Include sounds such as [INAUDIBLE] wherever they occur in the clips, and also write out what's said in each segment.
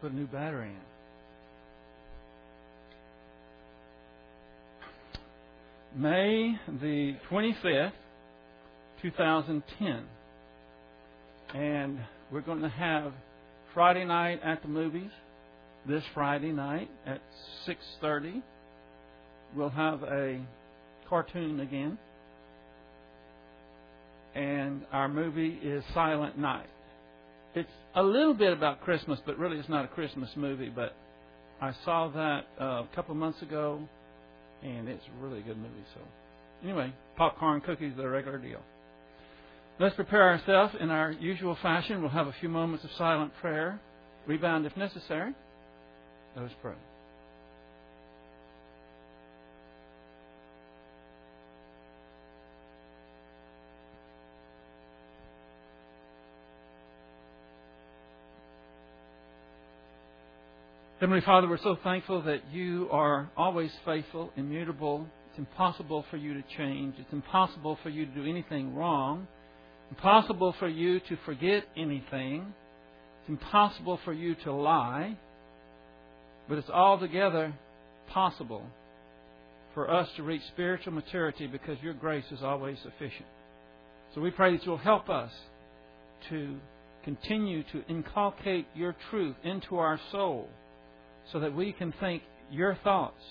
put a new battery in. May the 25th, 2010. And we're going to have Friday night at the movies this Friday night at 6:30. We'll have a cartoon again. And our movie is Silent Night. It's a little bit about Christmas, but really it's not a Christmas movie, but I saw that uh, a couple months ago and it's a really good movie. So, anyway, popcorn, cookies, are the regular deal. Let's prepare ourselves in our usual fashion. We'll have a few moments of silent prayer, rebound if necessary. Let us pray. Heavenly Father, we're so thankful that you are always faithful, immutable. It's impossible for you to change. It's impossible for you to do anything wrong. Impossible for you to forget anything. It's impossible for you to lie. But it's altogether possible for us to reach spiritual maturity because your grace is always sufficient. So we pray that you'll help us to continue to inculcate your truth into our soul so that we can think your thoughts,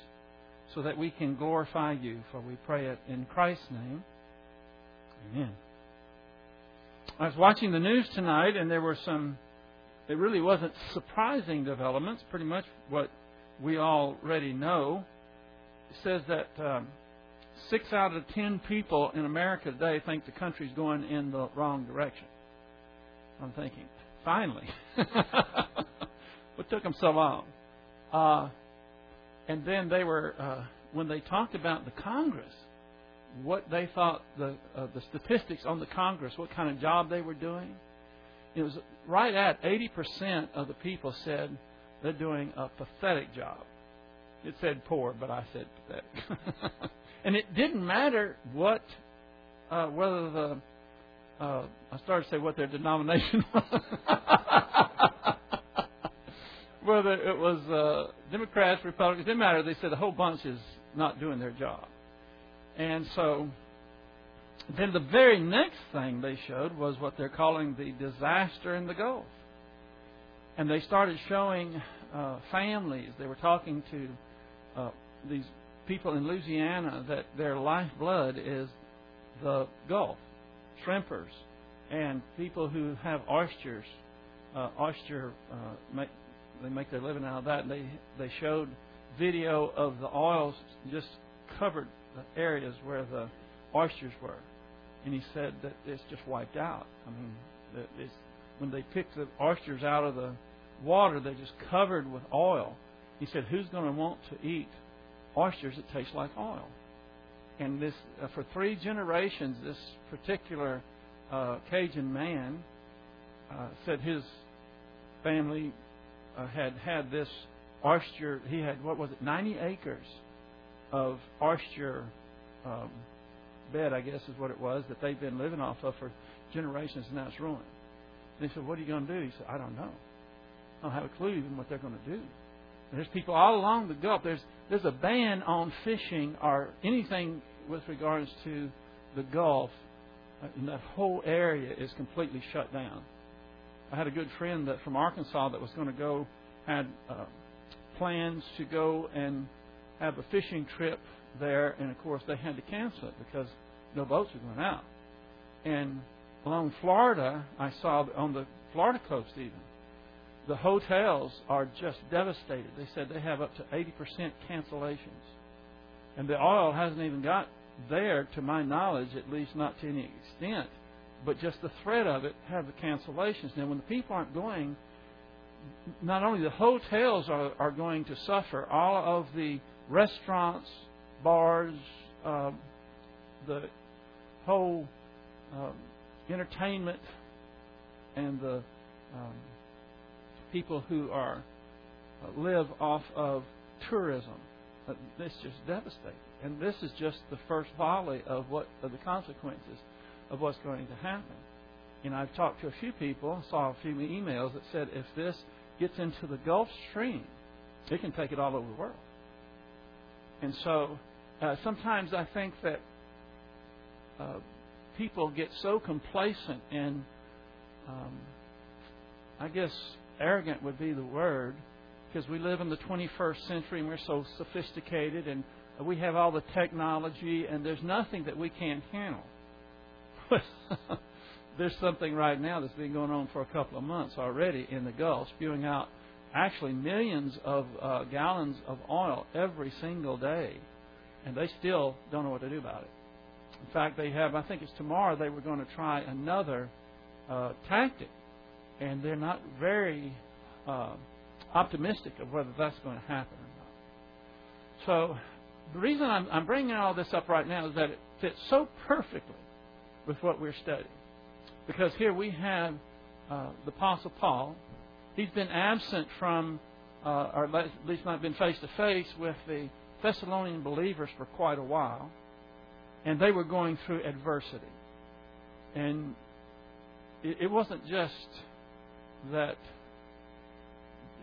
so that we can glorify you. For we pray it in Christ's name. Amen. I was watching the news tonight, and there were some, it really wasn't surprising developments, pretty much what we already know. It says that um, six out of ten people in America today think the country's going in the wrong direction. I'm thinking, finally. [LAUGHS] what took them so long? Uh, and then they were, uh, when they talked about the Congress, what they thought the uh, the statistics on the Congress, what kind of job they were doing, it was right at 80% of the people said they're doing a pathetic job. It said poor, but I said pathetic. [LAUGHS] and it didn't matter what, uh, whether the, uh, I started to say what their denomination [LAUGHS] was whether it was uh, Democrats, Republicans, it didn't matter. They said the whole bunch is not doing their job. And so then the very next thing they showed was what they're calling the disaster in the Gulf. And they started showing uh, families. They were talking to uh, these people in Louisiana that their lifeblood is the Gulf, shrimpers, and people who have oysters, uh, oyster uh, they make their living out of that. And they they showed video of the oils just covered the areas where the oysters were, and he said that it's just wiped out. I mean, that it's, when they pick the oysters out of the water, they're just covered with oil. He said, "Who's going to want to eat oysters that taste like oil?" And this, uh, for three generations, this particular uh, Cajun man uh, said his family had had this oyster. He had what was it, 90 acres of oyster um, bed, I guess is what it was that they've been living off of for generations, and now it's ruined. And he said, "What are you going to do?" He said, "I don't know. I don't have a clue even what they're going to do." And there's people all along the Gulf. There's there's a ban on fishing or anything with regards to the Gulf. Uh, and that whole area is completely shut down. I had a good friend that from Arkansas that was going to go, had uh, plans to go and have a fishing trip there, and of course they had to cancel it because no boats were going out. And along Florida, I saw on the Florida coast even, the hotels are just devastated. They said they have up to 80% cancellations. And the oil hasn't even got there, to my knowledge, at least not to any extent but just the threat of it have the cancellations. Now, when the people aren't going, not only the hotels are, are going to suffer, all of the restaurants, bars, uh, the whole um, entertainment, and the um, people who are uh, live off of tourism. Uh, it's just devastating, and this is just the first volley of what of the consequences of what's going to happen. You know, I've talked to a few people, saw a few emails that said if this gets into the Gulf Stream, it can take it all over the world. And so uh, sometimes I think that uh, people get so complacent and um, I guess arrogant would be the word because we live in the 21st century and we're so sophisticated and we have all the technology and there's nothing that we can't handle. [LAUGHS] there's something right now that's been going on for a couple of months already in the Gulf, spewing out actually millions of uh, gallons of oil every single day, and they still don't know what to do about it. In fact, they have, I think it's tomorrow, they were going to try another uh, tactic, and they're not very uh, optimistic of whether that's going to happen or not. So, the reason I'm, I'm bringing all this up right now is that it fits so perfectly with what we're studying. Because here we have uh, the Apostle Paul. He's been absent from, uh, or at least not been face to face with the Thessalonian believers for quite a while. And they were going through adversity. And it, it wasn't just that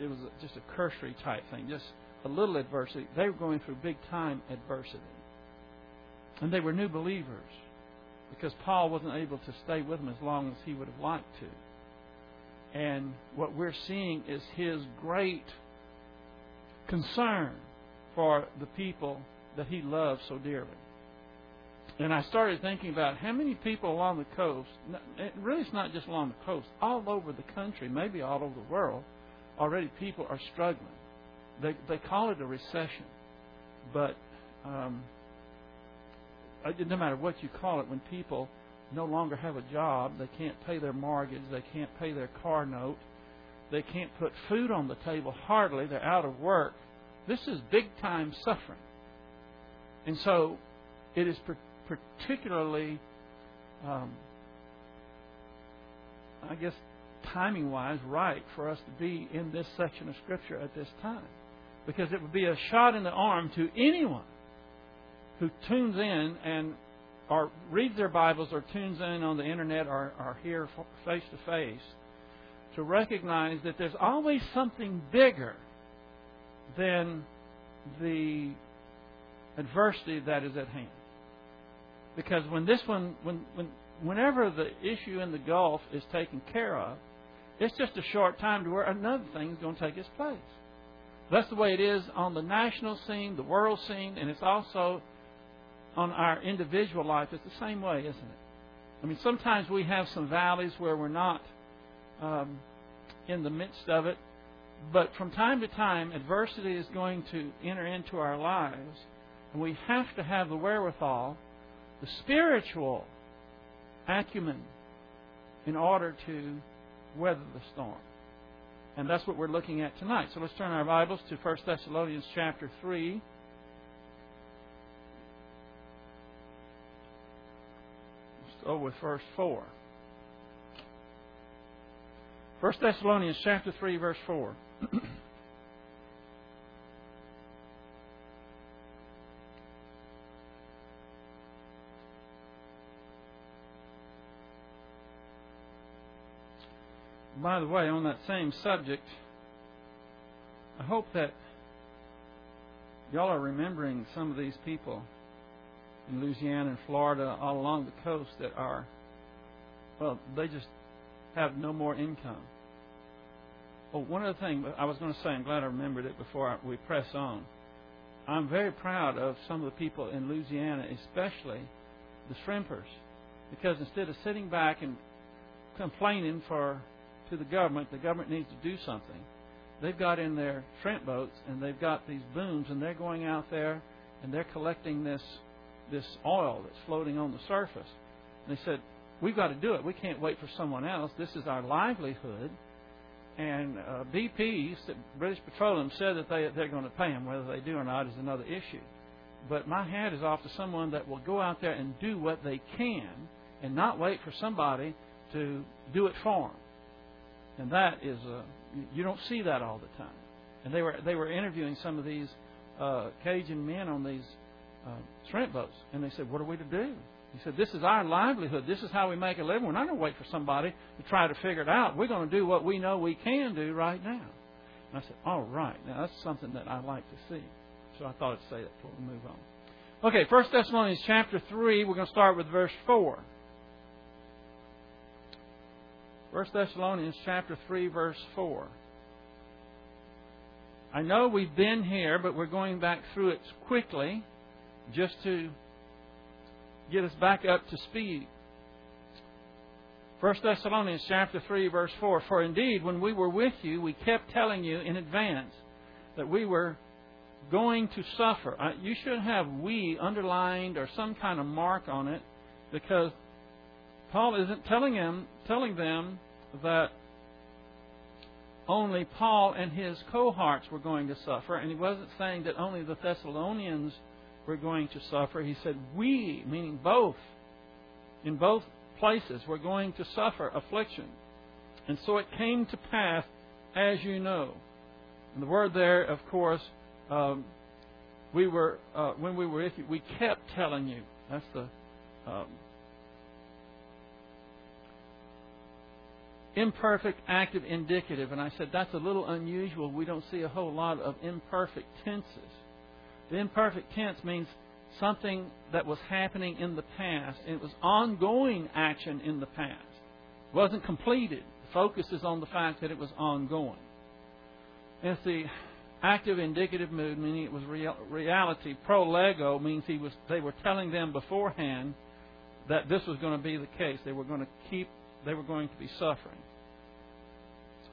it was just a cursory type thing, just a little adversity. They were going through big time adversity. And they were new believers because Paul wasn't able to stay with them as long as he would have liked to. And what we're seeing is his great concern for the people that he loves so dearly. And I started thinking about how many people along the coast, really it's not just along the coast, all over the country, maybe all over the world, already people are struggling. They, they call it a recession, but um, no matter what you call it, when people no longer have a job, they can't pay their mortgage, they can't pay their car note, they can't put food on the table hardly, they're out of work. This is big time suffering. And so it is particularly, um, I guess, timing wise, right for us to be in this section of Scripture at this time. Because it would be a shot in the arm to anyone who tunes in and or reads their Bibles or tunes in on the internet or, or here face to face to recognize that there's always something bigger than the adversity that is at hand. Because when this one, when, when, whenever the issue in the Gulf is taken care of, it's just a short time to where another thing is going to take its place. That's the way it is on the national scene, the world scene, and it's also on our individual life, it's the same way, isn't it? I mean, sometimes we have some valleys where we're not um, in the midst of it, but from time to time, adversity is going to enter into our lives, and we have to have the wherewithal, the spiritual acumen, in order to weather the storm. And that's what we're looking at tonight. So let's turn our Bibles to 1 Thessalonians chapter 3. Oh, with verse 4. 1 Thessalonians chapter 3, verse 4. [CLEARS THROAT] By the way, on that same subject, I hope that y'all are remembering some of these people in Louisiana and Florida, all along the coast that are, well, they just have no more income. Oh, one other thing I was going to say, I'm glad I remembered it before we press on. I'm very proud of some of the people in Louisiana, especially the shrimpers, because instead of sitting back and complaining for to the government, the government needs to do something. They've got in their shrimp boats and they've got these booms and they're going out there and they're collecting this this oil that's floating on the surface. And they said, We've got to do it. We can't wait for someone else. This is our livelihood. And uh, BP, British Petroleum, said that they, they're going to pay them. Whether they do or not is another issue. But my hat is off to someone that will go out there and do what they can and not wait for somebody to do it for them. And that is, uh, you don't see that all the time. And they were, they were interviewing some of these uh, Cajun men on these uh, shrimp boats. And they said, What are we to do? He said, This is our livelihood. This is how we make a living. We're not going to wait for somebody to try to figure it out. We're going to do what we know we can do right now. And I said, All right. Now, that's something that I like to see. So I thought I'd say that before we move on. Okay, 1 Thessalonians chapter 3, we're going to start with verse 4. 1 Thessalonians chapter 3, verse 4. I know we've been here, but we're going back through it quickly just to get us back up to speed. 1 Thessalonians chapter 3 verse 4 For indeed when we were with you we kept telling you in advance that we were going to suffer. You should have we underlined or some kind of mark on it because Paul isn't telling them telling them that only Paul and his cohorts were going to suffer, and he wasn't saying that only the Thessalonians were going to suffer. He said, We, meaning both, in both places, we're going to suffer affliction. And so it came to pass, as you know. And the word there, of course, um, we were uh, when we were with you, we kept telling you. That's the um, imperfect, active, indicative. And I said that's a little unusual. We don't see a whole lot of imperfect tenses. The imperfect tense means something that was happening in the past. It was ongoing action in the past. It wasn't completed. The focus is on the fact that it was ongoing. It's the active indicative mood, meaning it was real, reality. Prolego means he was. They were telling them beforehand that this was going to be the case. They were going to keep. They were going to be suffering.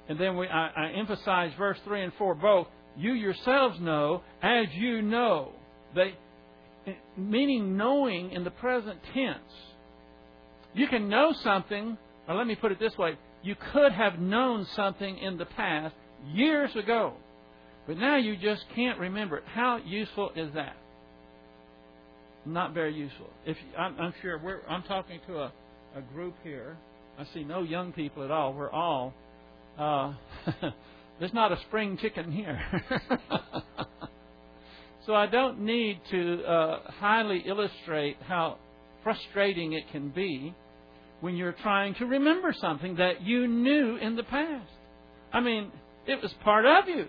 And then we, I, I emphasize verse three and four both you yourselves know as you know. They, meaning knowing in the present tense. You can know something, or let me put it this way you could have known something in the past years ago, but now you just can't remember it. How useful is that? Not very useful. If I'm, I'm sure we're, I'm talking to a, a group here. I see no young people at all. We're all uh, [LAUGHS] There's not a spring chicken here. [LAUGHS] so I don't need to uh, highly illustrate how frustrating it can be when you're trying to remember something that you knew in the past. I mean, it was part of you,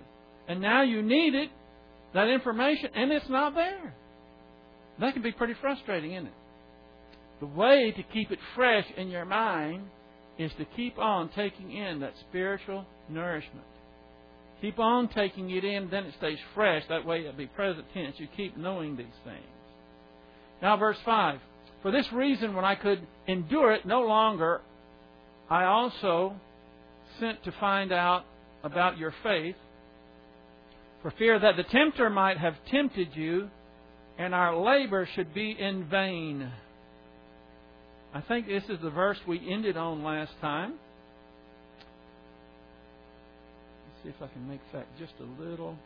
and now you need it, that information, and it's not there. That can be pretty frustrating, isn't it? The way to keep it fresh in your mind is to keep on taking in that spiritual nourishment. Keep on taking it in, then it stays fresh. That way it'll be present tense. You keep knowing these things. Now, verse 5. For this reason, when I could endure it no longer, I also sent to find out about your faith, for fear that the tempter might have tempted you, and our labor should be in vain. I think this is the verse we ended on last time. See if I can make that just a little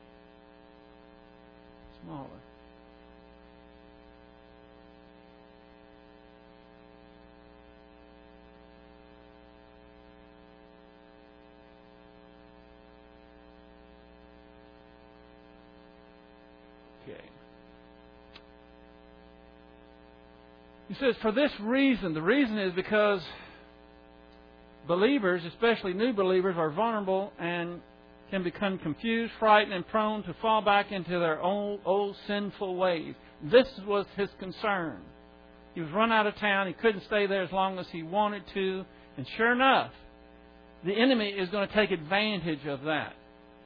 smaller. Okay. He says, for this reason, the reason is because believers, especially new believers, are vulnerable and can become confused, frightened, and prone to fall back into their old, old sinful ways. This was his concern. He was run out of town. He couldn't stay there as long as he wanted to. And sure enough, the enemy is going to take advantage of that.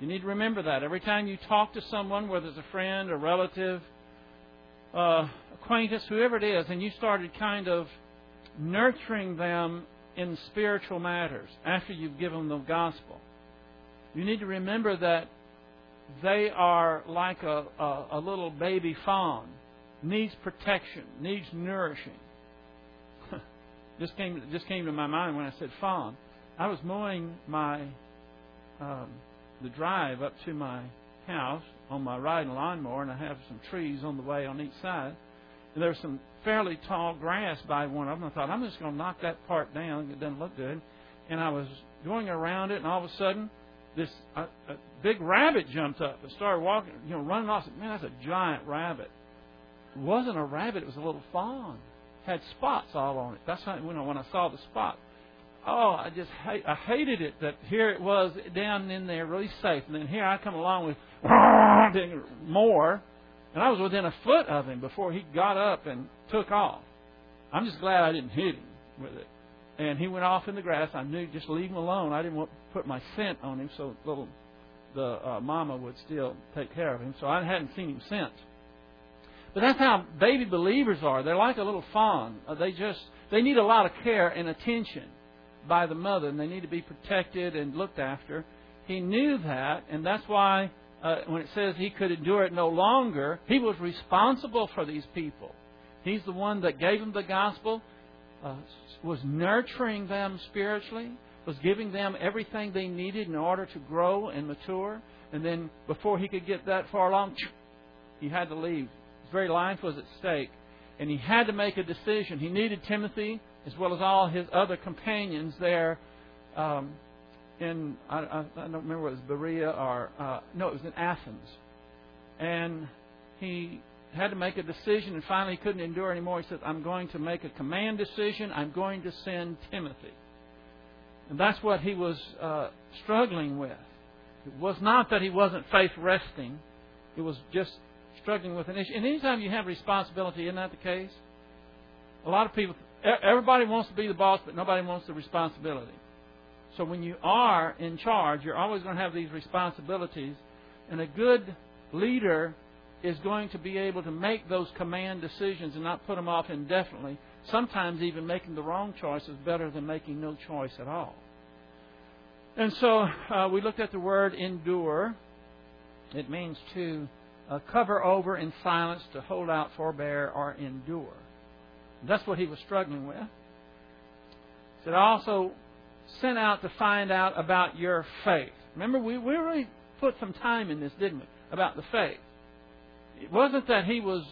You need to remember that. Every time you talk to someone, whether it's a friend, a relative, uh, acquaintance, whoever it is, and you started kind of nurturing them in spiritual matters after you've given them the gospel you need to remember that they are like a, a, a little baby fawn, needs protection, needs nourishing. [LAUGHS] just came just came to my mind when I said fawn. I was mowing my um, the drive up to my house on my riding lawnmower, and I have some trees on the way on each side. And there was some fairly tall grass by one of them. I thought I'm just going to knock that part down. It doesn't look good. And I was going around it, and all of a sudden this a, a big rabbit jumped up and started walking, you know, running off. Man, that's a giant rabbit. It wasn't a rabbit; it was a little fawn. Had spots all on it. That's how, you when I saw the spot. oh, I just hate, I hated it that here it was down in there really safe, and then here I come along with [LAUGHS] more, and I was within a foot of him before he got up and took off. I'm just glad I didn't hit him with it. And he went off in the grass. I knew just leave him alone. I didn't want to put my scent on him so little the uh, mama would still take care of him. So I hadn't seen him since. But that's how baby believers are. They're like a little fawn. Uh, they just they need a lot of care and attention by the mother, and they need to be protected and looked after. He knew that, and that's why uh, when it says he could endure it no longer, he was responsible for these people. He's the one that gave them the gospel, uh, was nurturing them spiritually, was giving them everything they needed in order to grow and mature. And then before he could get that far along, [TSK] he had to leave. His very life was at stake. And he had to make a decision. He needed Timothy as well as all his other companions there um, in, I, I, I, don't remember it was Berea or, uh, no, it was in Athens. And he had to make a decision and finally couldn't endure anymore. He said, I'm going to make a command decision. I'm going to send Timothy. And that's what he was uh, struggling with. It was not that he wasn't faith resting, it was just struggling with an issue. And anytime you have responsibility, isn't that the case? A lot of people, everybody wants to be the boss, but nobody wants the responsibility. So when you are in charge, you're always going to have these responsibilities. And a good leader is going to be able to make those command decisions and not put them off indefinitely. Sometimes even making the wrong choice is better than making no choice at all. And so uh, we looked at the word endure. It means to uh, cover over in silence, to hold out, forbear, or endure. That's what he was struggling with. He Said I also sent out to find out about your faith. Remember, we, we really put some time in this, didn't we? About the faith. It wasn't that he was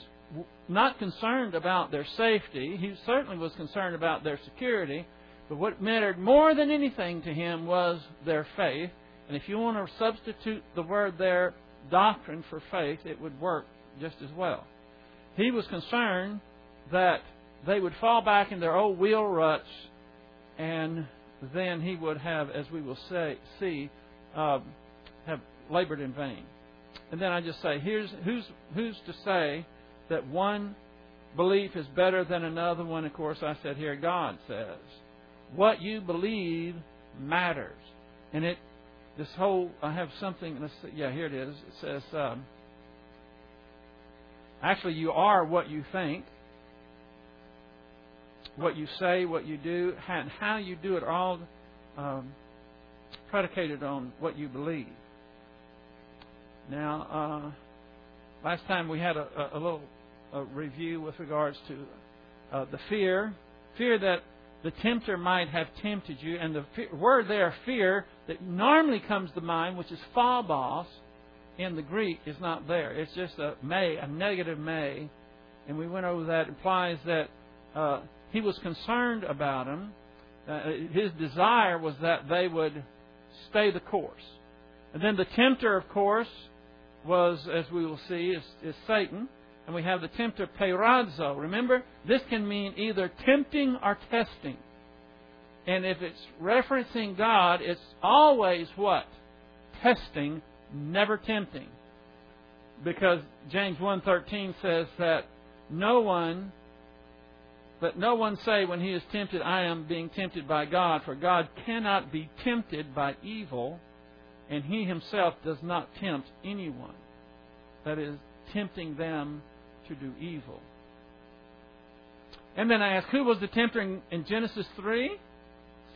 not concerned about their safety. He certainly was concerned about their security. But what mattered more than anything to him was their faith. And if you want to substitute the word there, doctrine, for faith, it would work just as well. He was concerned that they would fall back in their old wheel ruts, and then he would have, as we will say, see, uh, have labored in vain. And then I just say, here's who's who's to say that one belief is better than another one? Of course, I said here, God says, what you believe matters, and it. This whole, I have something. Let's see, yeah, here it is. It says, um, actually, you are what you think, what you say, what you do, and how you do it, all um, predicated on what you believe. Now, uh, last time we had a, a, a little a review with regards to uh, the fear, fear that the tempter might have tempted you, and the word there, fear, that normally comes to mind, which is phobos, in the Greek, is not there. It's just a may, a negative may, and we went over that. Implies that uh, he was concerned about them. Uh, his desire was that they would stay the course. And then the tempter, of course, was, as we will see, is, is Satan. And we have the tempter peirazo. Remember, this can mean either tempting or testing. And if it's referencing God, it's always what? Testing, never tempting. Because James 1:13 says that no one but no one say when he is tempted, I am being tempted by God, for God cannot be tempted by evil, and he himself does not tempt anyone. That is, tempting them to do evil. And then I ask, who was the tempter in, Genesis 3?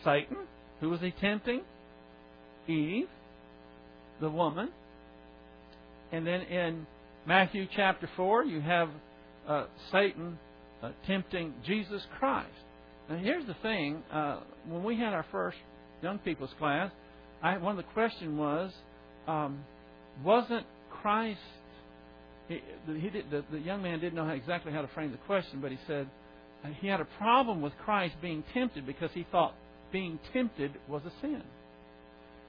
Satan. Who was he tempting? Eve, the woman. And then in Matthew chapter 4, you have uh, Satan uh, tempting Jesus Christ. Now, here's the thing. Uh, when we had our first young people's class, I, one of the questions was, um, wasn't Christ? He, he did, the, the young man didn't know how, exactly how to frame the question, but he said uh, he had a problem with Christ being tempted because he thought being tempted was a sin.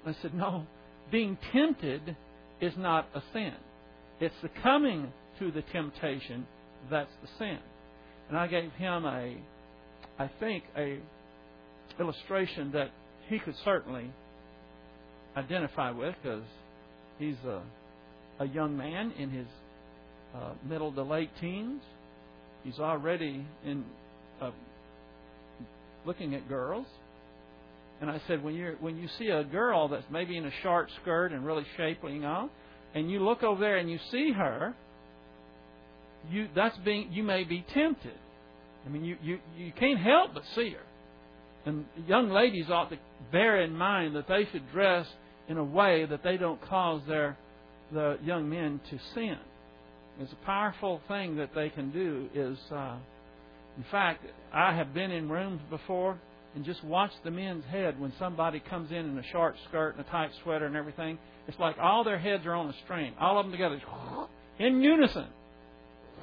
I said, no, being tempted is not a sin. It's succumbing to the temptation that's the sin. And I gave him a, I think, a illustration that he could certainly identify with because he's a, a young man in his uh, middle to late teens. He's already in uh, looking at girls. And I said, when you when you see a girl that's maybe in a short skirt and really shapely, you know, and you look over there and you see her, you that's being you may be tempted. I mean, you you you can't help but see her. And young ladies ought to bear in mind that they should dress in a way that they don't cause their the young men to sin. It's a powerful thing that they can do. Is uh, in fact, I have been in rooms before and just watched the men's head when somebody comes in in a short skirt and a tight sweater and everything. It's like all their heads are on a string, all of them together, [LAUGHS] in unison.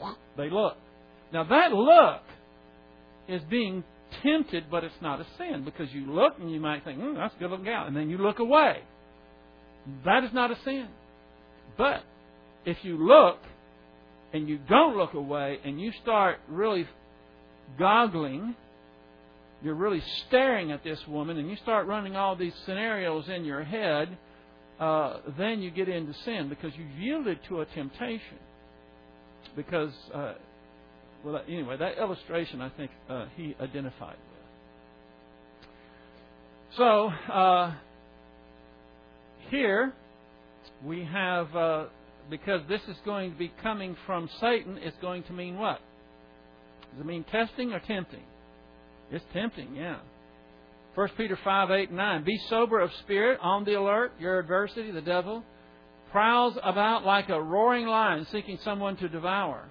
[LAUGHS] They look. Now that look is being tempted, but it's not a sin because you look and you might think, mm, that's a good looking gal. And then you look away. That is not a sin. But if you look and you don't look away and you start really goggling, you're really staring at this woman and you start running all these scenarios in your head, uh, then you get into sin because you've yielded to a temptation. Because uh, well, anyway, that illustration I think uh, he identified with. So, uh, here we have, uh, because this is going to be coming from Satan, it's going to mean what? Does it mean testing or tempting? It's tempting, yeah. 1 Peter 5, 8, and 9. Be sober of spirit, on the alert. Your adversity, the devil, prowls about like a roaring lion seeking someone to devour.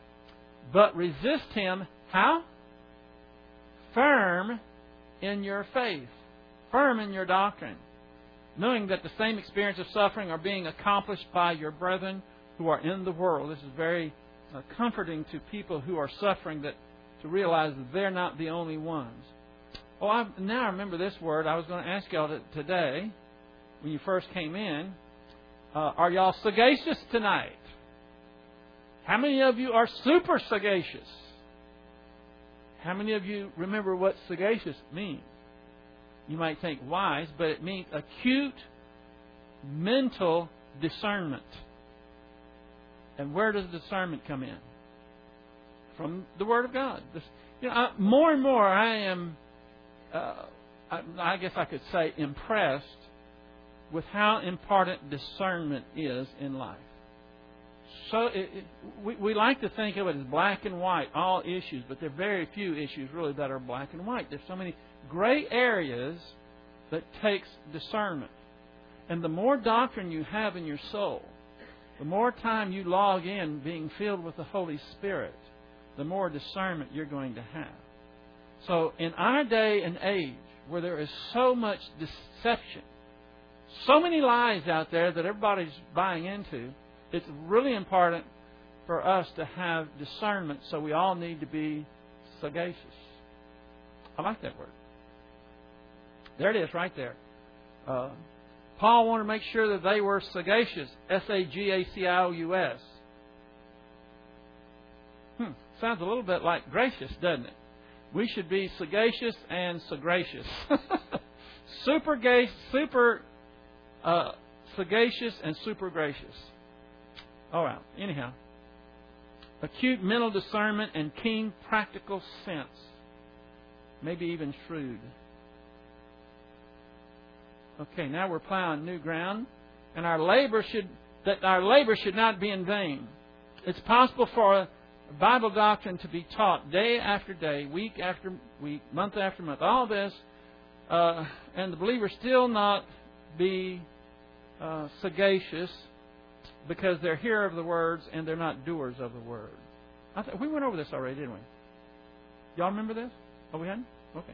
But resist him, how? Firm in your faith, firm in your doctrine, knowing that the same experience of suffering are being accomplished by your brethren who are in the world. This is very uh, comforting to people who are suffering that to realize that they're not the only ones. Oh, I, now I remember this word. I was going to ask y'all today when you first came in. Uh, are y'all sagacious tonight? How many of you are super sagacious? How many of you remember what sagacious means? You might think wise, but it means acute mental discernment. And where does discernment come in? From the Word of God. This, you know, I, more and more I am, uh, I, I guess I could say, impressed with how important discernment is in life so it, it, we, we like to think of it as black and white, all issues, but there are very few issues really that are black and white. There's so many gray areas that takes discernment. And the more doctrine you have in your soul, the more time you log in being filled with the Holy Spirit, the more discernment you're going to have. So in our day and age where there is so much deception, so many lies out there that everybody's buying into, it's really important for us to have discernment, so we all need to be sagacious. I like that word. There it is, right there. Uh, Paul wanted to make sure that they were sagacious. S A G A C I O U S. Hmm. Sounds a little bit like gracious, doesn't it? We should be sagacious and sagacious. [LAUGHS] super gay, super uh, sagacious and super gracious. All right. Anyhow, acute mental discernment and keen practical sense, maybe even shrewd. Okay, now we're plowing new ground, and our labor should that our labor should not be in vain. It's possible for Bible doctrine to be taught day after day, week after week, month after month, all this, uh, and the believer still not be uh, sagacious because they're hearers of the words and they're not doers of the word. I th- we went over this already, didn't we? Y'all remember this? Oh, we hadn't? Okay.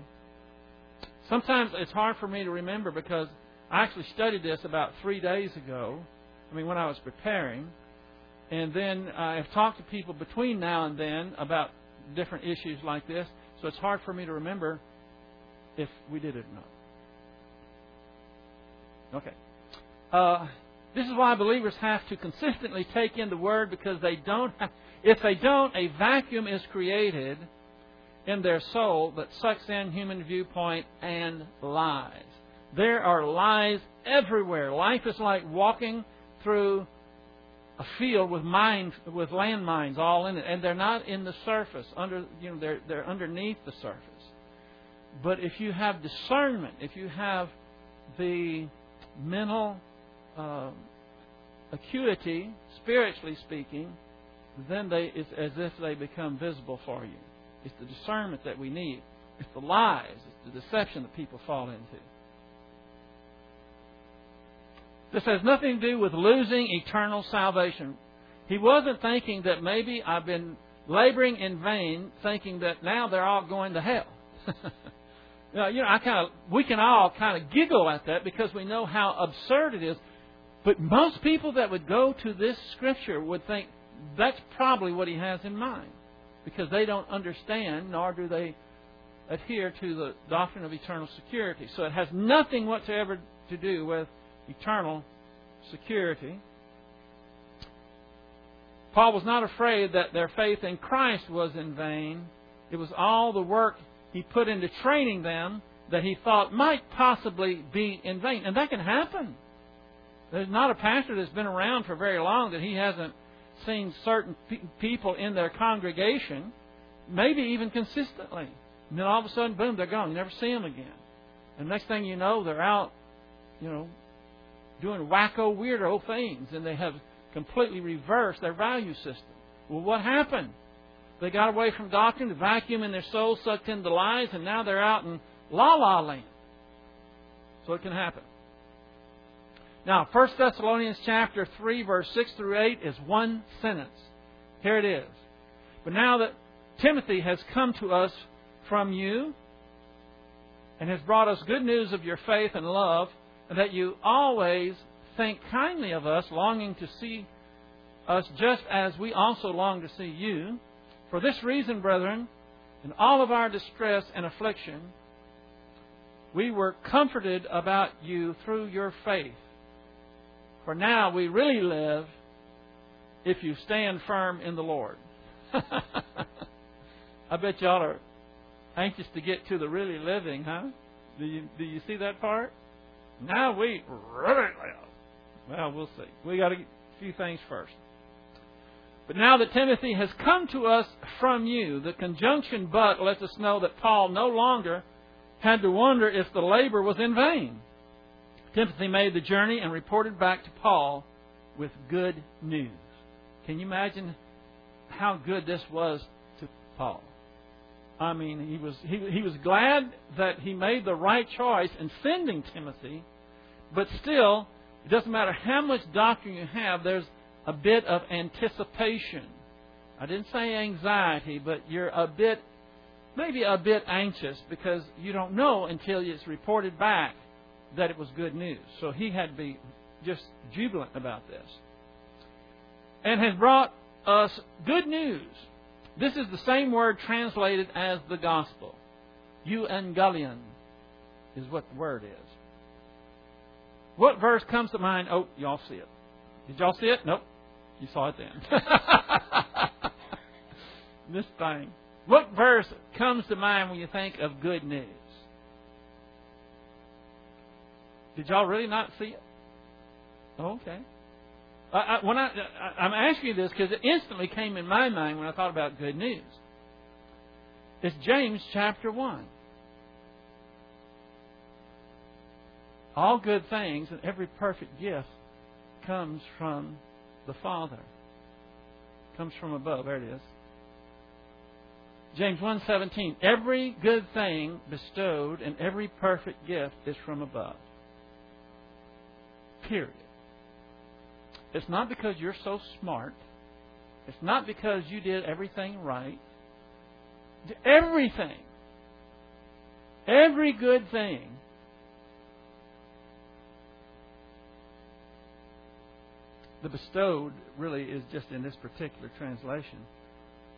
Sometimes it's hard for me to remember because I actually studied this about three days ago. I mean, when I was preparing. And then I've talked to people between now and then about different issues like this. So it's hard for me to remember if we did it or not. Okay. Uh, this is why believers have to consistently take in the Word because they don't. Have, if they don't, a vacuum is created, in their soul that sucks in human viewpoint and lies. There are lies everywhere. Life is like walking through a field with mines with landmines all in it, and they're not in the surface. Under you know they're they're underneath the surface. But if you have discernment, if you have the mental uh, acuity, spiritually speaking, then they it's as if they become visible for you. It's the discernment that we need. It's the lies, it's the deception that people fall into. This has nothing to do with losing eternal salvation. He wasn't thinking that maybe I've been laboring in vain, thinking that now they're all going to hell. [LAUGHS] you know, I kind of we can all kind of giggle at that because we know how absurd it is. But most people that would go to this scripture would think that's probably what he has in mind because they don't understand nor do they adhere to the doctrine of eternal security. So it has nothing whatsoever to do with eternal security. Paul was not afraid that their faith in Christ was in vain. It was all the work he put into training them that he thought might possibly be in vain. And that can happen. There's not a pastor that's been around for very long that he hasn't seen certain pe- people in their congregation, maybe even consistently. And then all of a sudden, boom, they're gone. You never see them again. And next thing you know, they're out, you know, doing wacko, weirdo things, and they have completely reversed their value system. Well, what happened? They got away from doctrine, the vacuum in their soul sucked in the lies, and now they're out in la la land. So it can happen. Now, 1 Thessalonians chapter 3, verse 6 through 8 is one sentence. Here it is. But now that Timothy has come to us from you and has brought us good news of your faith and love, and that you always think kindly of us, longing to see us just as we also long to see you. For this reason, brethren, in all of our distress and affliction, we were comforted about you through your faith. For now we really live if you stand firm in the Lord. [LAUGHS] I bet y'all are anxious to get to the really living, huh? Do you, do you see that part? Now we really live. Well, we'll see. We got a few things first. But now that Timothy has come to us from you, the conjunction but lets us know that Paul no longer had to wonder if the labor was in vain. Timothy made the journey and reported back to Paul with good news. Can you imagine how good this was to Paul? I mean, he was he, he was glad that he made the right choice in sending Timothy, but still, it doesn't matter how much doctrine you have. There's a bit of anticipation. I didn't say anxiety, but you're a bit, maybe a bit anxious because you don't know until it's reported back that it was good news. So he had to be just jubilant about this. And has brought us good news. This is the same word translated as the gospel. Euangelion is what the word is. What verse comes to mind? Oh, y'all see it. Did y'all see it? Nope. You saw it then. [LAUGHS] this thing. What verse comes to mind when you think of good news? Did y'all really not see it? Oh, okay. I, I, when I, I, I'm asking you this because it instantly came in my mind when I thought about good news. It's James chapter 1. All good things and every perfect gift comes from the Father. Comes from above. There it is. James 1:17 Every good thing bestowed and every perfect gift is from above. Period. It's not because you're so smart. It's not because you did everything right. Everything. Every good thing. The bestowed really is just in this particular translation.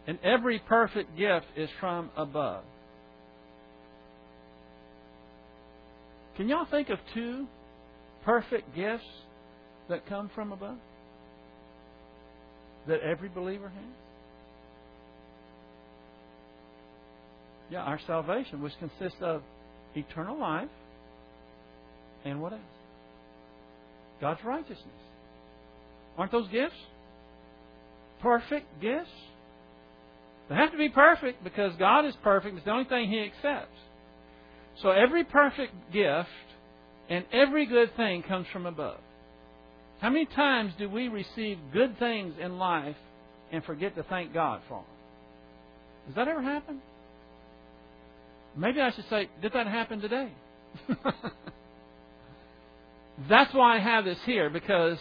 And every perfect gift is from above. Can y'all think of two perfect gifts that come from above? That every believer has? Yeah, our salvation, which consists of eternal life and what else? God's righteousness. Aren't those gifts? Perfect gifts? They have to be perfect because God is perfect. It's the only thing He accepts. So every perfect gift and every good thing comes from above. How many times do we receive good things in life and forget to thank God for them? Does that ever happen? Maybe I should say, did that happen today? [LAUGHS] That's why I have this here, because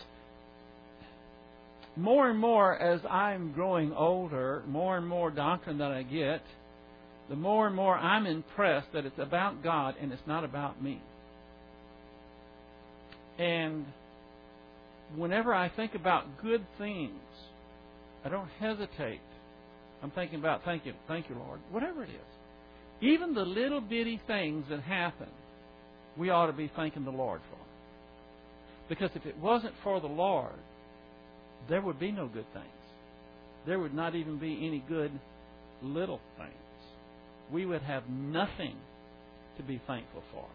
more and more as I'm growing older, more and more doctrine that I get, the more and more I'm impressed that it's about God and it's not about me. And whenever I think about good things, I don't hesitate. I'm thinking about thank you, thank you, Lord. Whatever it is. Even the little bitty things that happen, we ought to be thanking the Lord for. Because if it wasn't for the Lord, there would be no good things. There would not even be any good little things. We would have nothing to be thankful for.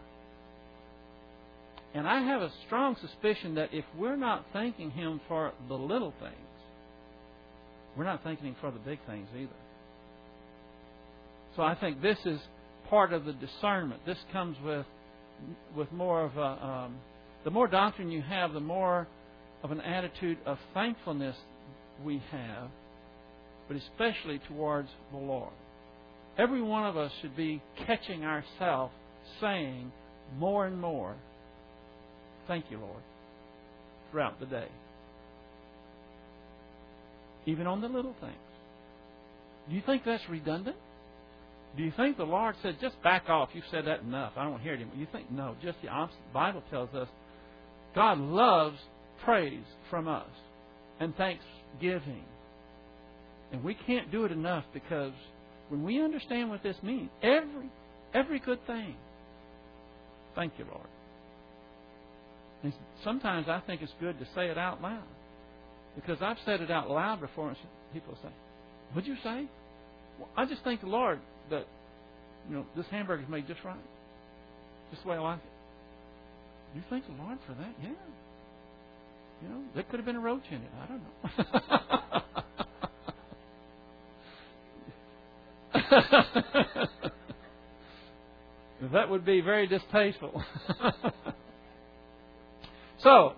And I have a strong suspicion that if we're not thanking Him for the little things, we're not thanking Him for the big things either. So I think this is part of the discernment. This comes with with more of a um, the more doctrine you have, the more of an attitude of thankfulness we have, but especially towards the Lord. Every one of us should be catching ourselves saying more and more, Thank you, Lord, throughout the day. Even on the little things. Do you think that's redundant? Do you think the Lord said, just back off? You've said that enough. I don't hear it anymore. You think, no, just the opposite. The Bible tells us God loves praise from us and thanksgiving. And we can't do it enough because when we understand what this means, every every good thing. Thank you, Lord. And sometimes I think it's good to say it out loud. Because I've said it out loud before and people say, What'd you say? Well, I just thank the Lord that you know this hamburger is made just right. Just the way I like it. You thank the Lord for that? Yeah. You know, there could have been a roach in it. I don't know. [LAUGHS] that would be very distasteful. [LAUGHS] so,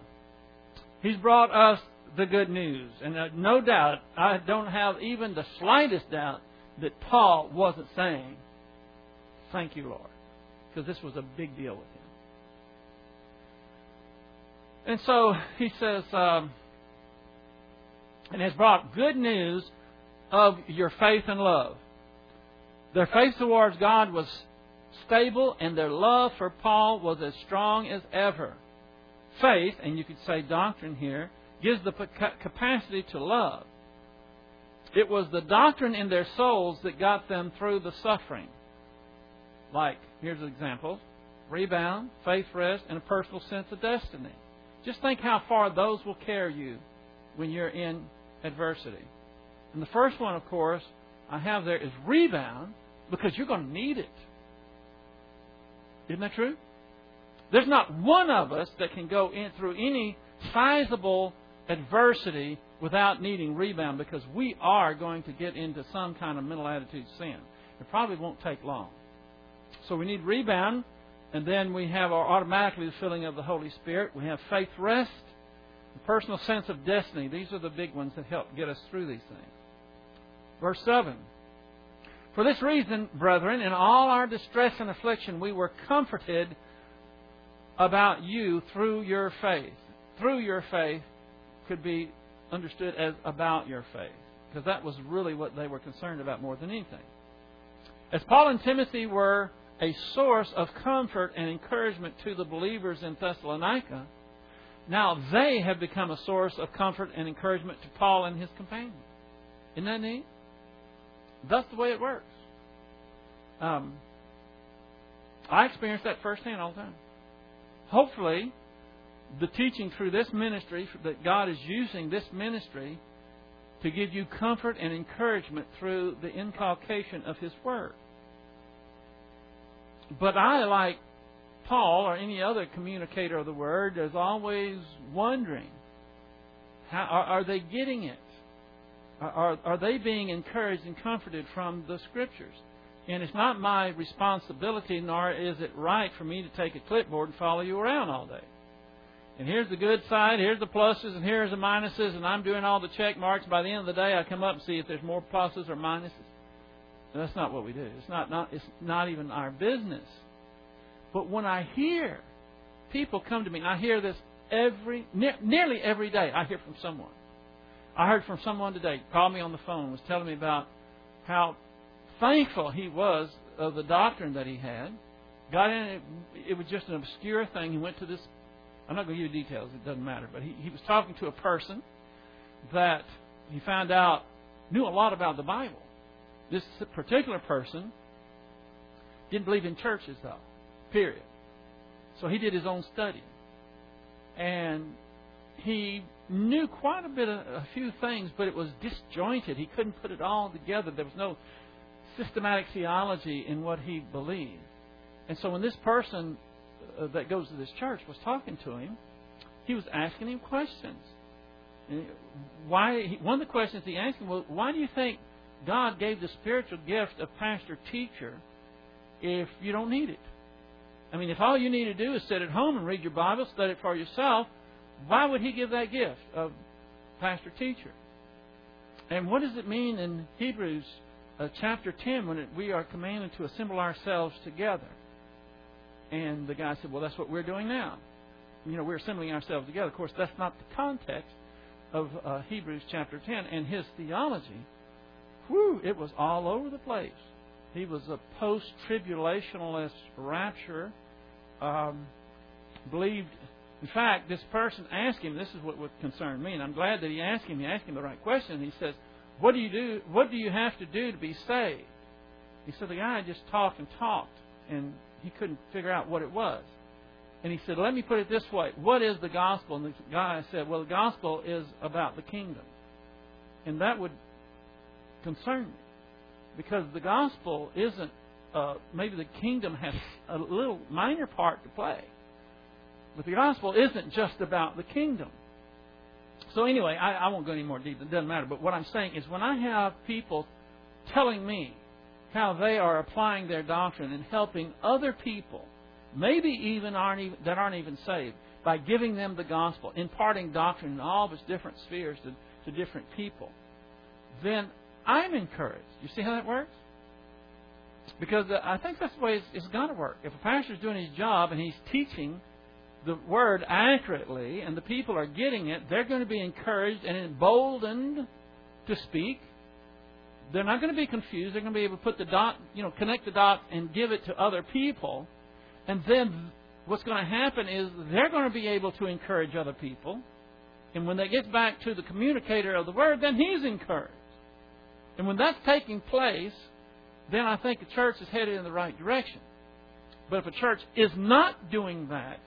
he's brought us the good news. And uh, no doubt, I don't have even the slightest doubt that Paul wasn't saying, Thank you, Lord. Because this was a big deal with him. And so he says, um, and has brought good news of your faith and love. Their faith towards God was stable, and their love for Paul was as strong as ever. Faith, and you could say doctrine here, gives the capacity to love. It was the doctrine in their souls that got them through the suffering. Like, here's an example rebound, faith rest, and a personal sense of destiny. Just think how far those will carry you when you're in adversity. And the first one, of course, I have there is rebound because you're going to need it. Isn't that true? There's not one of us that can go in through any sizable adversity without needing rebound because we are going to get into some kind of mental attitude sin. It probably won't take long. So we need rebound and then we have our automatically the filling of the Holy Spirit. We have faith rest, personal sense of destiny. These are the big ones that help get us through these things. Verse 7. For this reason, brethren, in all our distress and affliction, we were comforted about you through your faith. Through your faith could be understood as about your faith, because that was really what they were concerned about more than anything. As Paul and Timothy were a source of comfort and encouragement to the believers in Thessalonica, now they have become a source of comfort and encouragement to Paul and his companions. Isn't that neat? That's the way it works. Um, I experience that firsthand all the time. Hopefully, the teaching through this ministry, that God is using this ministry to give you comfort and encouragement through the inculcation of His Word. but I, like Paul or any other communicator of the Word, is always wondering how, are, are they getting it? Are, are they being encouraged and comforted from the Scriptures? And it's not my responsibility, nor is it right for me to take a clipboard and follow you around all day. And here's the good side, here's the pluses, and here's the minuses, and I'm doing all the check marks. By the end of the day, I come up and see if there's more pluses or minuses. And that's not what we do. It's not, not, it's not even our business. But when I hear people come to me, and I hear this every, ne- nearly every day. I hear from someone. I heard from someone today, called me on the phone, was telling me about how thankful he was of the doctrine that he had. Got in eh, it, it was just an obscure thing. He went to this. I'm not going to give you details. It doesn't matter. But he, he was talking to a person that he found out knew a lot about the Bible. This particular person didn't believe in churches, though. Period. So he did his own study, and he knew quite a bit of a few things, but it was disjointed. He couldn't put it all together. There was no systematic theology in what he believed. And so when this person uh, that goes to this church was talking to him, he was asking him questions. Why? One of the questions he asked him was, "Why do you think God gave the spiritual gift of pastor teacher if you don't need it? I mean, if all you need to do is sit at home and read your Bible, study it for yourself, why would He give that gift of pastor teacher? And what does it mean in Hebrews uh, chapter 10 when it, we are commanded to assemble ourselves together? And the guy said, Well, that's what we're doing now. You know, we're assembling ourselves together. Of course, that's not the context of uh, Hebrews chapter 10. And his theology, whew, it was all over the place. He was a post tribulationalist rapture, um, believed in fact, this person asked him, this is what would concern me, and I'm glad that he asked him, he asked him the right question. He says, What do you do what do you have to do to be saved? He said the guy just talked and talked and he couldn't figure out what it was. And he said, Let me put it this way, what is the gospel? And the guy said, Well the gospel is about the kingdom. And that would concern me. Because the gospel isn't uh, maybe the kingdom has a little minor part to play but the gospel isn't just about the kingdom. So anyway, I, I won't go any more deep. It doesn't matter. But what I'm saying is when I have people telling me how they are applying their doctrine and helping other people, maybe even aren't even, that aren't even saved, by giving them the gospel, imparting doctrine in all of its different spheres to, to different people, then I'm encouraged. You see how that works? Because uh, I think that's the way it's, it's got to work. If a pastor is doing his job and he's teaching the word accurately and the people are getting it, they're going to be encouraged and emboldened to speak. They're not going to be confused. They're going to be able to put the dot, you know, connect the dots and give it to other people. And then what's going to happen is they're going to be able to encourage other people. And when they get back to the communicator of the word, then he's encouraged. And when that's taking place, then I think the church is headed in the right direction. But if a church is not doing that,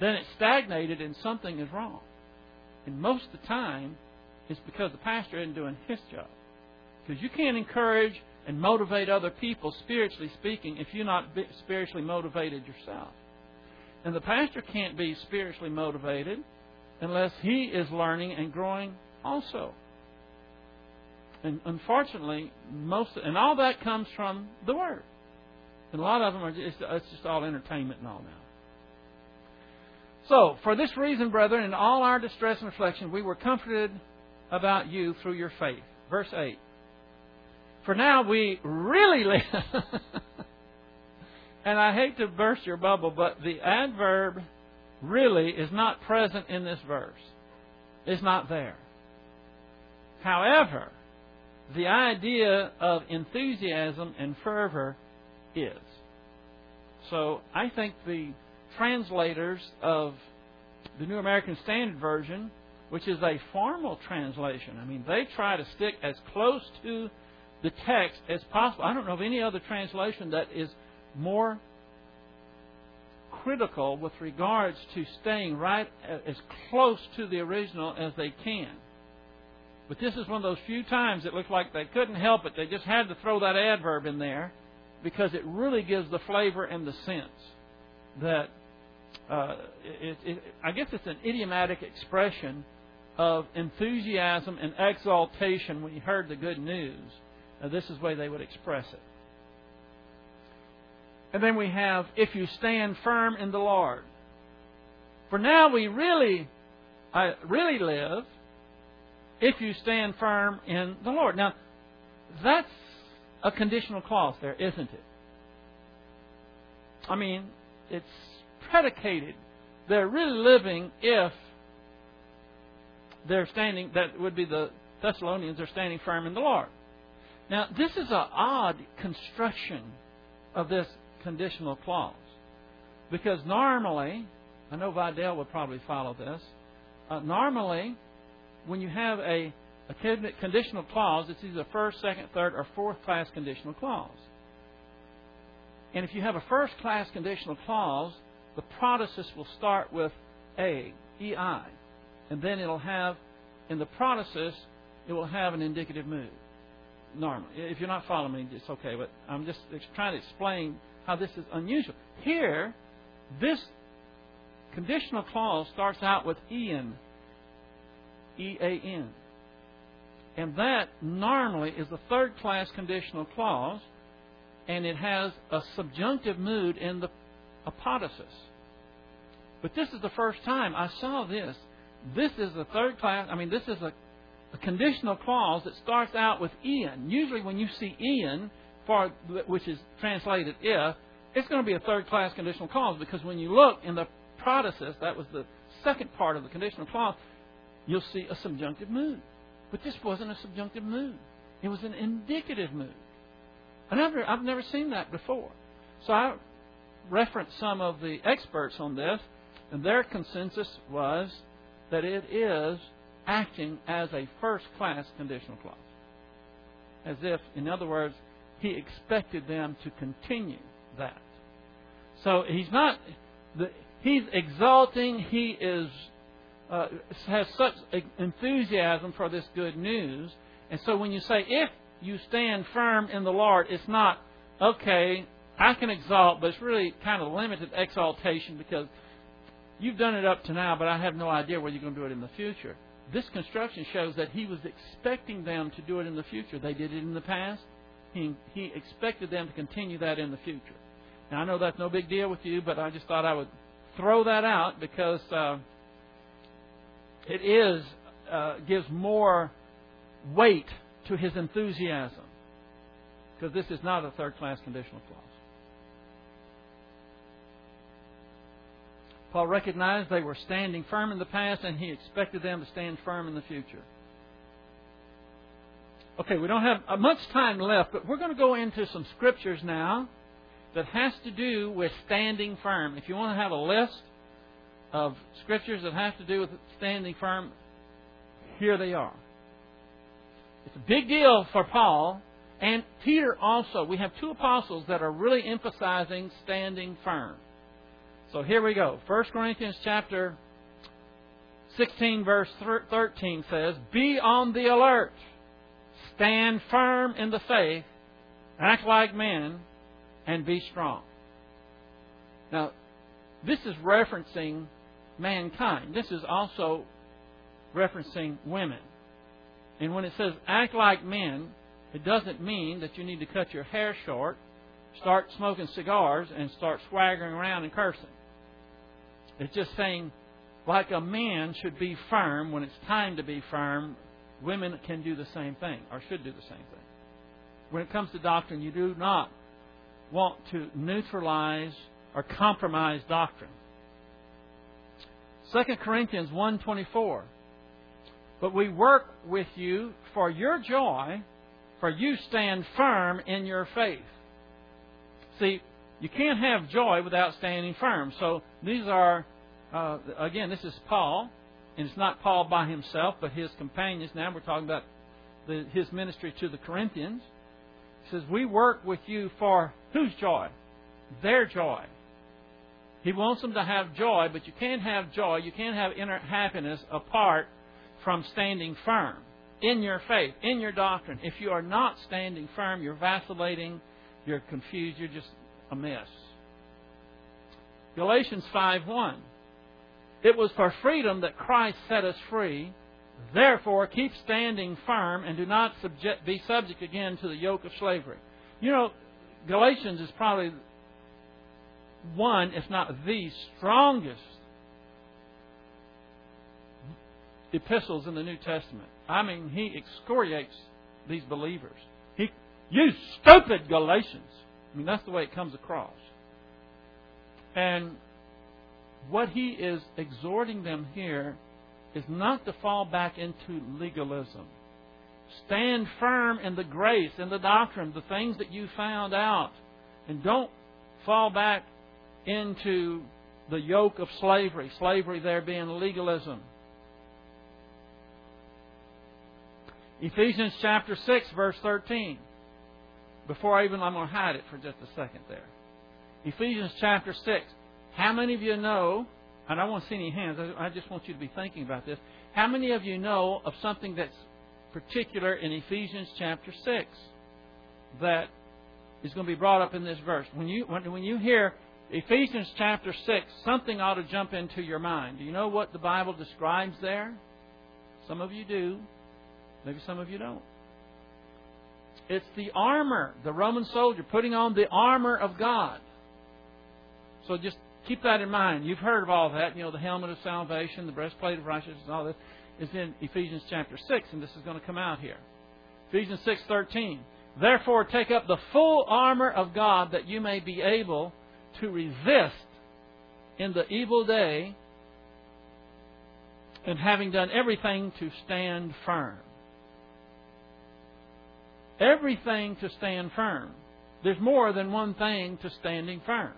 then it's stagnated and something is wrong. And most of the time, it's because the pastor isn't doing his job. Because you can't encourage and motivate other people, spiritually speaking, if you're not spiritually motivated yourself. And the pastor can't be spiritually motivated unless he is learning and growing also. And unfortunately, most and all that comes from the Word. And a lot of them are just, it's just all entertainment and all now. So, for this reason, brethren, in all our distress and affliction, we were comforted about you through your faith. Verse 8. For now we really live. [LAUGHS] and I hate to burst your bubble, but the adverb really is not present in this verse. It's not there. However, the idea of enthusiasm and fervor is. So I think the translators of the New American Standard Version, which is a formal translation. I mean, they try to stick as close to the text as possible. I don't know of any other translation that is more critical with regards to staying right uh, as close to the original as they can. But this is one of those few times it looked like they couldn't help it. They just had to throw that adverb in there because it really gives the flavor and the sense that uh, it, it, I guess it's an idiomatic expression of enthusiasm and exaltation when you heard the good news. Now, this is the way they would express it. And then we have, if you stand firm in the Lord. For now we really, I really live if you stand firm in the Lord. Now, that's a conditional clause there, isn't it? I mean, it's predicated. They're really living if they're standing, that would be the Thessalonians are standing firm in the Lord. Now, this is an odd construction of this conditional clause. Because normally, I know Vidal would probably follow this, uh, normally, when you have a, a conditional clause, it's either first, second, third, or fourth class conditional clause. And if you have a first class conditional clause, the protasis will start with A, EI. And then it'll have, in the protasis, it will have an indicative mood. Normally. If you're not following me, it's okay, but I'm just trying to explain how this is unusual. Here, this conditional clause starts out with ean. E A N. And that normally is the third class conditional clause, and it has a subjunctive mood in the apodosis. But this is the first time I saw this. This is the third class, I mean, this is a, a conditional clause that starts out with ean. Usually, when you see ean, for, which is translated if, it's going to be a third class conditional clause because when you look in the protasis, that was the second part of the conditional clause, you'll see a subjunctive mood. But this wasn't a subjunctive mood. It was an indicative mood. And I've, I've never seen that before. So I referenced some of the experts on this, and their consensus was that it is acting as a first class conditional clause. As if, in other words, he expected them to continue that. So he's not, he's exalting, he is uh, has such enthusiasm for this good news. And so when you say, if you stand firm in the Lord, it's not, okay, I can exalt, but it's really kind of limited exaltation because you've done it up to now, but I have no idea whether you're going to do it in the future. This construction shows that he was expecting them to do it in the future. They did it in the past. He, he expected them to continue that in the future. Now, I know that's no big deal with you, but I just thought I would throw that out because uh, it is uh, gives more weight to his enthusiasm because this is not a third class conditional clause. Paul recognized they were standing firm in the past and he expected them to stand firm in the future. Okay, we don't have uh, much time left, but we're going to go into some scriptures now that has to do with standing firm. If you want to have a list of scriptures that have to do with standing firm, here they are. It's a big deal for Paul and Peter also. We have two apostles that are really emphasizing standing firm. So here we go. 1 Corinthians chapter 16 verse 13 says, "Be on the alert. Stand firm in the faith. Act like men and be strong." Now, this is referencing mankind. This is also referencing women. And when it says act like men, it doesn't mean that you need to cut your hair short, start smoking cigars, and start swaggering around and cursing. It's just saying, like a man should be firm when it's time to be firm, women can do the same thing, or should do the same thing. When it comes to doctrine, you do not want to neutralize or compromise doctrine. 2 Corinthians 1:24 But we work with you for your joy for you stand firm in your faith. See, you can't have joy without standing firm. So these are uh, again, this is Paul, and it's not Paul by himself, but his companions. Now we're talking about the, his ministry to the Corinthians. He says, "We work with you for whose joy? Their joy. He wants them to have joy, but you can't have joy, you can't have inner happiness apart from standing firm in your faith, in your doctrine. If you are not standing firm, you're vacillating, you're confused, you're just a mess. Galatians 5:1 It was for freedom that Christ set us free. Therefore, keep standing firm and do not subject, be subject again to the yoke of slavery. You know, Galatians is probably one, if not the strongest epistles in the New Testament. I mean, he excoriates these believers. He, you stupid Galatians. I mean, that's the way it comes across. And what he is exhorting them here is not to fall back into legalism. Stand firm in the grace, in the doctrine, the things that you found out. And don't fall back into the yoke of slavery. Slavery there being legalism. Ephesians chapter 6, verse 13. Before I even, I'm going to hide it for just a second there. Ephesians chapter 6. How many of you know, and I won't see any hands, I just want you to be thinking about this. How many of you know of something that's particular in Ephesians chapter 6 that is going to be brought up in this verse? When you, when, when you hear Ephesians chapter 6, something ought to jump into your mind. Do you know what the Bible describes there? Some of you do. Maybe some of you don't. It's the armor, the Roman soldier putting on the armor of God. So just keep that in mind. You've heard of all that. You know, the helmet of salvation, the breastplate of righteousness, all this is in Ephesians chapter 6, and this is going to come out here. Ephesians 6:13. Therefore, take up the full armor of God that you may be able to resist in the evil day, and having done everything to stand firm. Everything to stand firm. There's more than one thing to standing firm.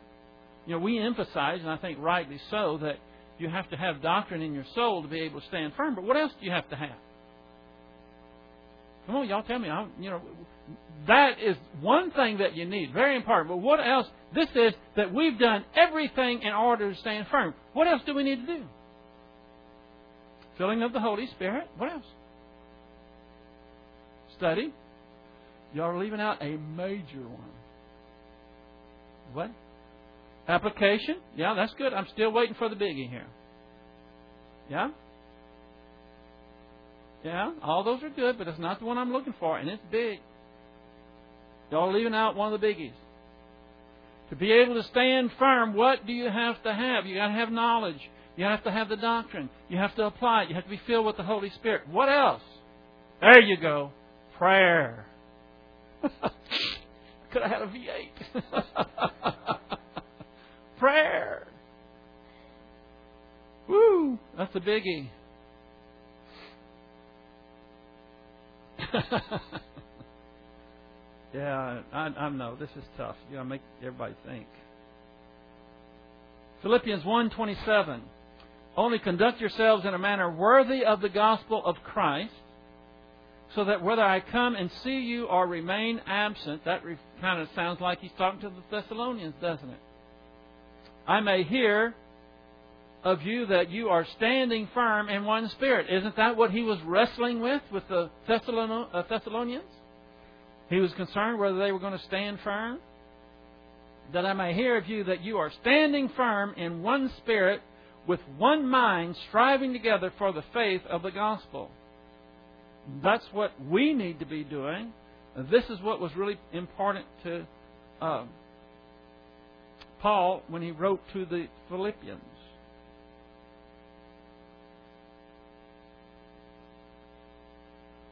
You know, we emphasize, and I think rightly so, that you have to have doctrine in your soul to be able to stand firm. But what else do you have to have? Come on, y'all tell me. I, you know, that is one thing that you need, very important. But what else? This is that we've done everything in order to stand firm. What else do we need to do? Filling of the Holy Spirit. What else? Study. Y'all are leaving out a major one. What? Application? Yeah, that's good. I'm still waiting for the biggie here. Yeah? Yeah, all those are good, but it's not the one I'm looking for, and it's big. Y'all are leaving out one of the biggies. To be able to stand firm, what do you have to have? You got to have knowledge. You have to have the doctrine. You have to apply it. You have to be filled with the Holy Spirit. What else? There you go. Prayer. [LAUGHS] Could have had a V8. [LAUGHS] Prayer. Woo! That's a biggie. [LAUGHS] yeah, I, I know this is tough. You gotta make everybody think. Philippians 1:27. Only conduct yourselves in a manner worthy of the gospel of Christ, so that whether I come and see you or remain absent, that kind of sounds like he's talking to the Thessalonians, doesn't it? I may hear of you that you are standing firm in one spirit. Isn't that what he was wrestling with with the uh, Thessalonians? He was concerned whether they were going to stand firm. That I may hear of you that you are standing firm in one spirit, with one mind, striving together for the faith of the gospel. That's what we need to be doing. This is what was really important to uh, Paul when he wrote to the Philippians.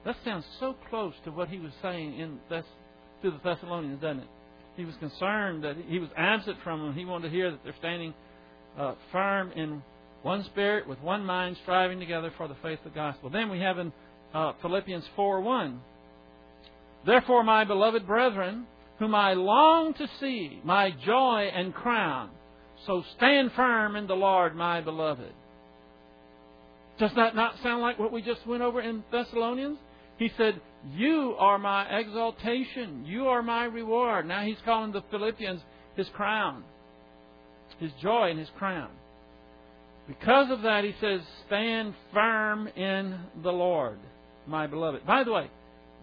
That sounds so close to what he was saying in Thess- to the Thessalonians, doesn't it? He was concerned that he was absent from them. He wanted to hear that they're standing uh, firm in one spirit, with one mind, striving together for the faith of the gospel. Then we have in uh, Philippians 4 1. Therefore, my beloved brethren, whom I long to see, my joy and crown. So stand firm in the Lord, my beloved. Does that not sound like what we just went over in Thessalonians? He said, You are my exaltation. You are my reward. Now he's calling the Philippians his crown, his joy and his crown. Because of that, he says, Stand firm in the Lord, my beloved. By the way,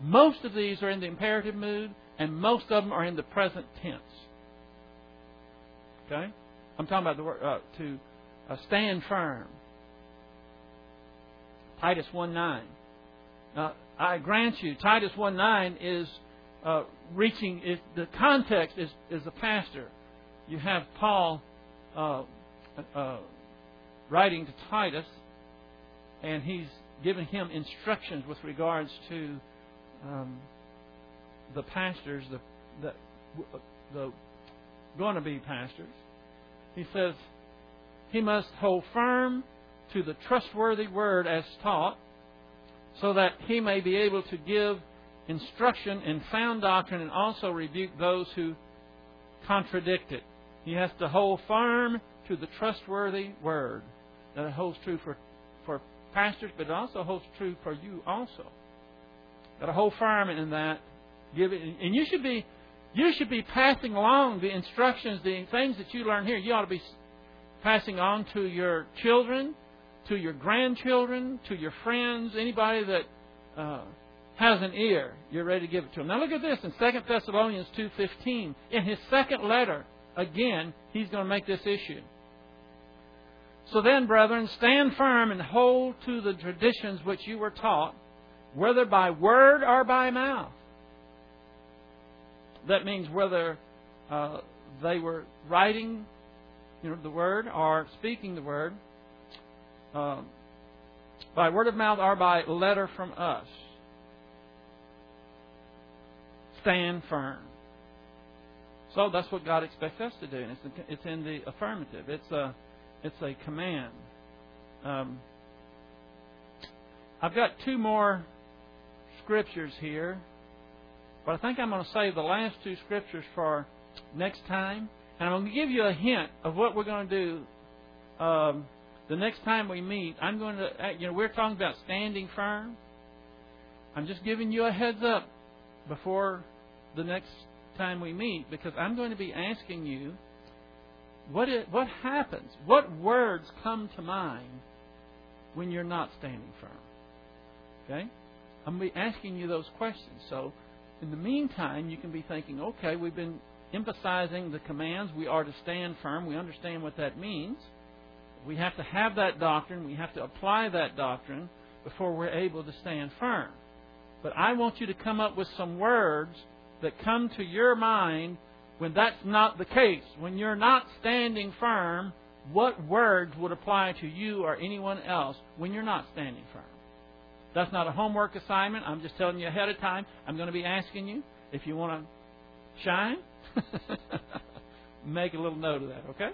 most of these are in the imperative mood, and most of them are in the present tense. Okay? I'm talking about the word uh, to uh, stand firm. Titus 1 9. Now, I grant you, Titus 1 9 is uh, reaching, the context is, is the pastor. You have Paul uh, uh, writing to Titus, and he's giving him instructions with regards to um, the pastors, the, the, the going to be pastors. He says he must hold firm to the trustworthy word as taught, so that he may be able to give instruction in sound doctrine and also rebuke those who contradict it. He has to hold firm to the trustworthy word. That holds true for, for pastors, but it also holds true for you also. Got a whole firm in that. Give it, and you should be you should be passing along the instructions, the things that you learn here. You ought to be passing on to your children, to your grandchildren, to your friends, anybody that uh, has an ear. You're ready to give it to them. Now look at this in 2 Thessalonians 2:15. In his second letter, again, he's going to make this issue. So then, brethren, stand firm and hold to the traditions which you were taught, whether by word or by mouth. That means whether uh, they were writing you know, the word or speaking the word uh, by word of mouth or by letter from us. Stand firm. So that's what God expects us to do, and it's, it's in the affirmative. It's a it's a command. Um, I've got two more scriptures here, but I think I'm going to save the last two scriptures for next time. And I'm going to give you a hint of what we're going to do um, the next time we meet. I'm going to, uh, you know, we're talking about standing firm. I'm just giving you a heads up before the next time we meet because I'm going to be asking you what, is, what happens? What words come to mind when you're not standing firm? Okay? I'm be asking you those questions. So, in the meantime, you can be thinking, okay, we've been emphasizing the commands. We are to stand firm. We understand what that means. We have to have that doctrine. We have to apply that doctrine before we're able to stand firm. But I want you to come up with some words that come to your mind when that's not the case, when you're not standing firm, what words would apply to you or anyone else when you're not standing firm? That's not a homework assignment. I'm just telling you ahead of time. I'm going to be asking you if you want to shine. [LAUGHS] Make a little note of that, okay?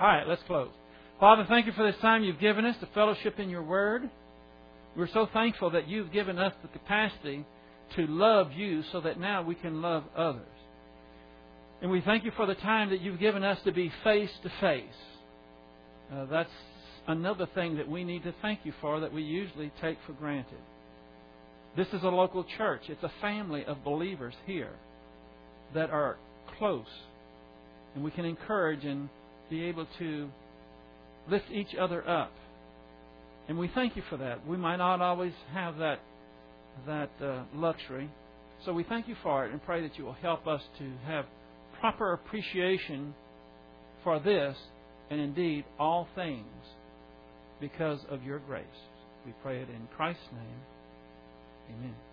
All right, let's close. Father, thank you for this time you've given us to fellowship in your word. We're so thankful that you've given us the capacity to love you so that now we can love others. And we thank you for the time that you've given us to be face to face. That's another thing that we need to thank you for that we usually take for granted. This is a local church, it's a family of believers here that are close. And we can encourage and be able to lift each other up. And we thank you for that. We might not always have that that uh, luxury. So we thank you for it and pray that you will help us to have proper appreciation for this and indeed all things because of your grace. We pray it in Christ's name. Amen.